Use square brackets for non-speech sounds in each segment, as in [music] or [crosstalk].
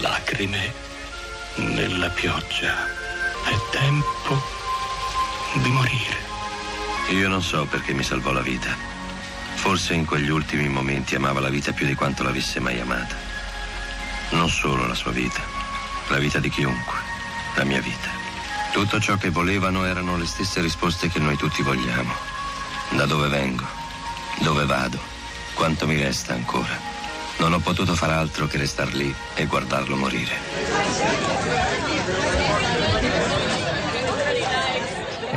lacrime nella pioggia. È tempo di morire. Io non so perché mi salvò la vita. Forse in quegli ultimi momenti amava la vita più di quanto l'avesse mai amata. Non solo la sua vita, la vita di chiunque, la mia vita. Tutto ciò che volevano erano le stesse risposte che noi tutti vogliamo. Da dove vengo? Dove vado? Quanto mi resta ancora? Non ho potuto far altro che restar lì e guardarlo morire.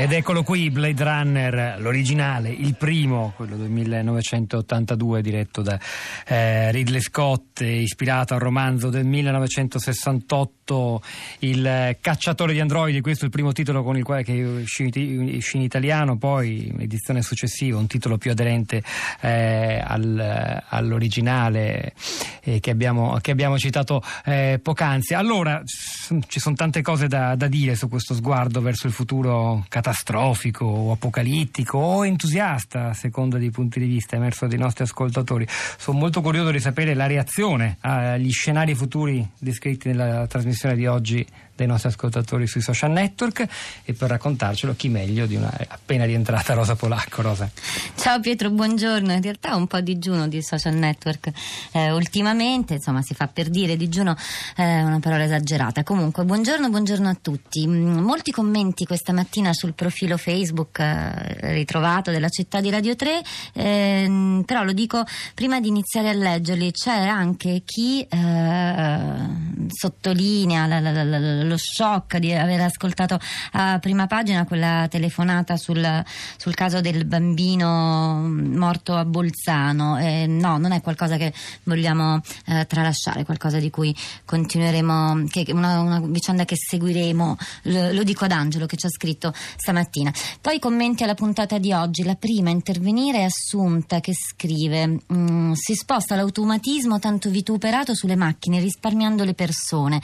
Ed eccolo qui, Blade Runner, l'originale, il primo, quello del 1982, diretto da eh, Ridley Scott, ispirato al romanzo del 1968, Il cacciatore di androidi, questo è il primo titolo con il quale che uscì, in italiano, poi un'edizione successiva, un titolo più aderente eh, al, all'originale eh, che, abbiamo, che, abbiamo, citato eh, poc'anzi. Allora, ci sono tante cose da, da dire su questo sguardo verso il futuro catastrofico catastrofico o apocalittico o entusiasta, a seconda dei punti di vista emerso dai nostri ascoltatori. Sono molto curioso di sapere la reazione agli scenari futuri descritti nella trasmissione di oggi dei nostri ascoltatori sui social network e per raccontarcelo chi meglio di una appena rientrata Rosa Polacco. Rosa. Ciao Pietro, buongiorno. In realtà un po' digiuno di social network eh, ultimamente, insomma si fa per dire digiuno è eh, una parola esagerata. Comunque buongiorno, buongiorno a tutti. Mm, molti commenti questa mattina sul profilo Facebook eh, ritrovato della città di Radio 3, eh, però lo dico prima di iniziare a leggerli, c'è anche chi eh, sottolinea la, la, la, lo shock di aver ascoltato a prima pagina quella telefonata sul, sul caso del bambino morto a Bolzano. Eh, no, non è qualcosa che vogliamo eh, tralasciare, qualcosa di cui continueremo, che, una, una vicenda che seguiremo. Lo, lo, dico ad Angelo che ci ha scritto stamattina. Poi commenti alla puntata di oggi. La prima a intervenire è Assunta che scrive: mm, Si sposta l'automatismo tanto vituperato sulle macchine risparmiando le persone,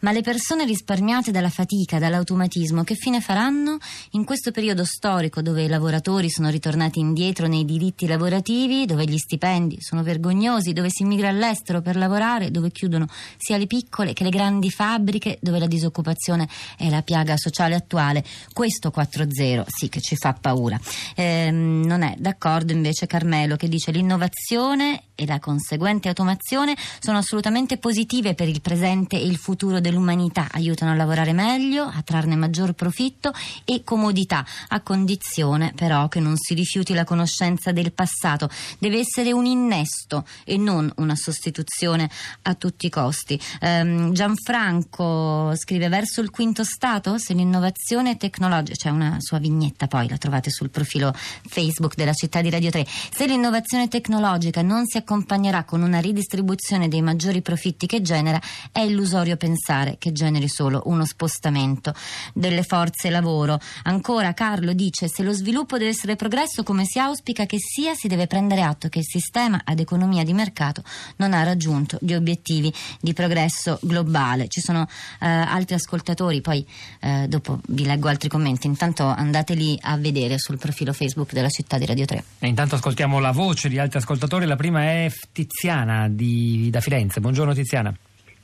ma le persone risparmiano risparmiate dalla fatica, dall'automatismo, che fine faranno in questo periodo storico dove i lavoratori sono ritornati indietro nei diritti lavorativi, dove gli stipendi sono vergognosi, dove si immigra all'estero per lavorare, dove chiudono sia le piccole che le grandi fabbriche, dove la disoccupazione è la piaga sociale attuale. Questo 4-0 sì che ci fa paura. Ehm, non è d'accordo invece Carmelo che dice l'innovazione e la conseguente automazione sono assolutamente positive per il presente e il futuro dell'umanità, aiutano a lavorare meglio, a trarne maggior profitto e comodità, a condizione però che non si rifiuti la conoscenza del passato. Deve essere un innesto e non una sostituzione a tutti i costi. Um, Gianfranco scrive verso il quinto stato se l'innovazione tecnologica, c'è una sua vignetta poi, la trovate sul profilo Facebook della città di Radio 3, se l'innovazione tecnologica non si accompagnerà con una ridistribuzione dei maggiori profitti che genera, è illusorio pensare che generi solo uno spostamento delle forze lavoro. Ancora Carlo dice se lo sviluppo deve essere progresso come si auspica che sia, si deve prendere atto che il sistema ad economia di mercato non ha raggiunto gli obiettivi di progresso globale. Ci sono eh, altri ascoltatori, poi eh, dopo vi leggo altri commenti. Intanto andateli a vedere sul profilo Facebook della città di Radio 3. E intanto ascoltiamo la voce di altri ascoltatori. La prima è Tiziana di, da Firenze. Buongiorno Tiziana.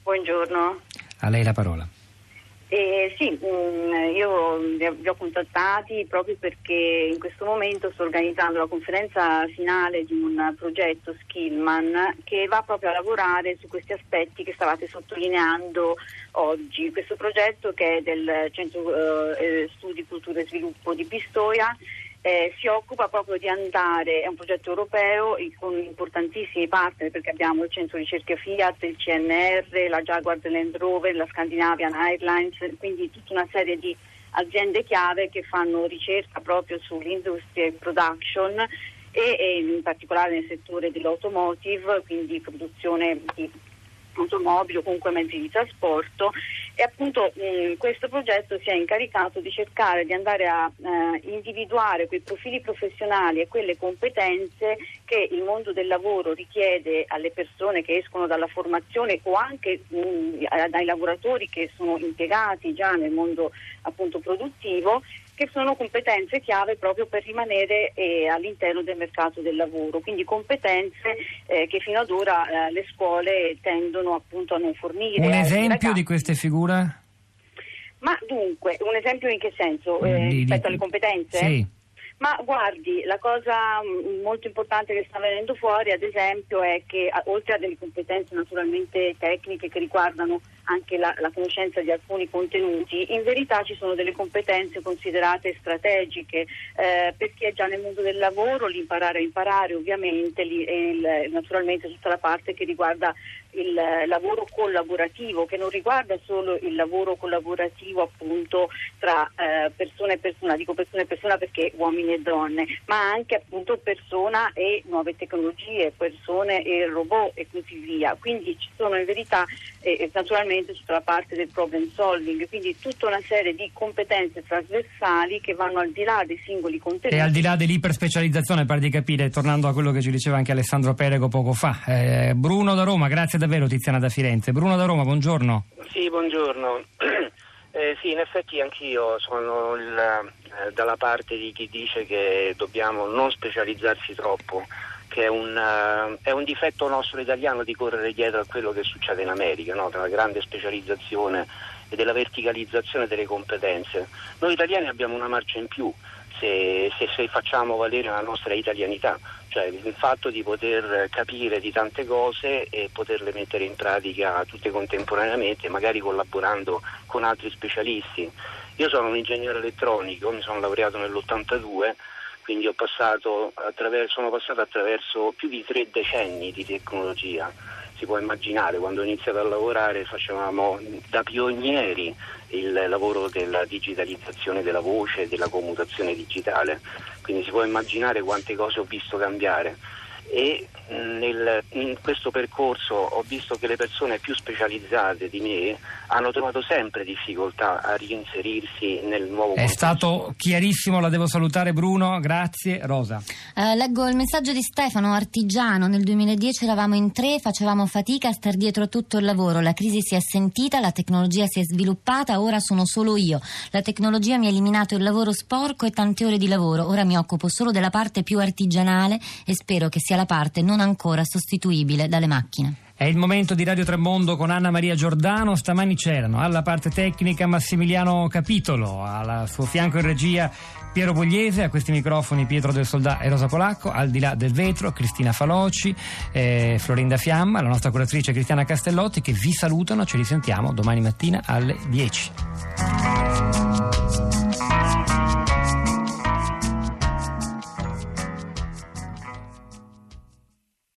Buongiorno. A lei la parola. Eh, sì, mm, io vi ho contattati proprio perché in questo momento sto organizzando la conferenza finale di un progetto Skillman che va proprio a lavorare su questi aspetti che stavate sottolineando oggi. Questo progetto che è del Centro eh, Studi Cultura e Sviluppo di Pistoia eh, si occupa proprio di andare, è un progetto europeo con importantissimi partner perché abbiamo il centro ricerca Fiat, il CNR, la Jaguar Land Rover, la Scandinavian Airlines, quindi tutta una serie di aziende chiave che fanno ricerca proprio sull'industria e production e, e in particolare nel settore dell'automotive, quindi produzione di automobili o comunque mezzi di trasporto e appunto mh, questo progetto si è incaricato di cercare di andare a eh, individuare quei profili professionali e quelle competenze che il mondo del lavoro richiede alle persone che escono dalla formazione o anche mh, ai lavoratori che sono impiegati già nel mondo appunto produttivo che sono competenze chiave proprio per rimanere eh, all'interno del mercato del lavoro, quindi competenze eh, che fino ad ora eh, le scuole tendono appunto a non fornire. Un esempio di queste figure? Ma dunque, un esempio in che senso? Eh, rispetto alle competenze? Sì. Ma guardi, la cosa mm, molto importante che sta venendo fuori, ad esempio, è che oltre a delle competenze naturalmente tecniche che riguardano anche la, la, conoscenza di alcuni contenuti, in verità ci sono delle competenze considerate strategiche eh, è già nel mondo del lavoro, l'imparare a imparare ovviamente, li, il, naturalmente tutta la parte che riguarda il lavoro collaborativo, che non riguarda solo il lavoro collaborativo appunto tra eh, persona e persona, dico persona e persona perché uomini e donne, ma anche appunto persona e nuove tecnologie, persone e robot e così via. Quindi ci sono in verità eh, naturalmente tutta la parte del problem solving, quindi tutta una serie di competenze trasversali che vanno al di là dei singoli contenuti. E al di là dell'iperspecializzazione, pare di capire, tornando a quello che ci diceva anche Alessandro Perego poco fa. Eh, Bruno da Roma, grazie davvero Tiziana da Firenze. Bruno da Roma, buongiorno. Sì, buongiorno. [clears throat] Eh, sì, in effetti anch'io sono il, eh, dalla parte di chi dice che dobbiamo non specializzarsi troppo che è un, uh, è un, difetto nostro italiano di correre dietro a quello che succede in America, no? della grande specializzazione e della verticalizzazione delle competenze. Noi italiani abbiamo una marcia in più se, se, se facciamo valere la nostra italianità, cioè il fatto di poter capire di tante cose e poterle mettere in pratica tutte contemporaneamente, magari collaborando con altri specialisti. Io sono un ingegnere elettronico, mi sono laureato nell'82 quindi passato sono passato attraverso più di tre decenni di tecnologia. Si può immaginare, quando ho iniziato a lavorare facevamo da pionieri il lavoro della digitalizzazione della voce e della commutazione digitale, quindi si può immaginare quante cose ho visto cambiare e nel, in questo percorso ho visto che le persone più specializzate di me hanno trovato sempre difficoltà a reinserirsi nel nuovo È stato chiarissimo, la devo salutare Bruno, grazie. Rosa. Eh, leggo il messaggio di Stefano, artigiano, nel 2010 eravamo in tre, facevamo fatica a star dietro a tutto il lavoro, la crisi si è sentita, la tecnologia si è sviluppata, ora sono solo io. La tecnologia mi ha eliminato il lavoro sporco e tante ore di lavoro, ora mi occupo solo della parte più artigianale e spero che sia la parte non ancora sostituibile dalle macchine. È il momento di Radio Tremondo con Anna Maria Giordano. Stamani c'erano alla parte tecnica Massimiliano Capitolo, al suo fianco in regia Piero Pugliese, a questi microfoni Pietro del Soldà e Rosa Polacco, al di là del vetro Cristina Faloci, eh, Florinda Fiamma, la nostra curatrice Cristiana Castellotti che vi salutano. Ci risentiamo domani mattina alle 10.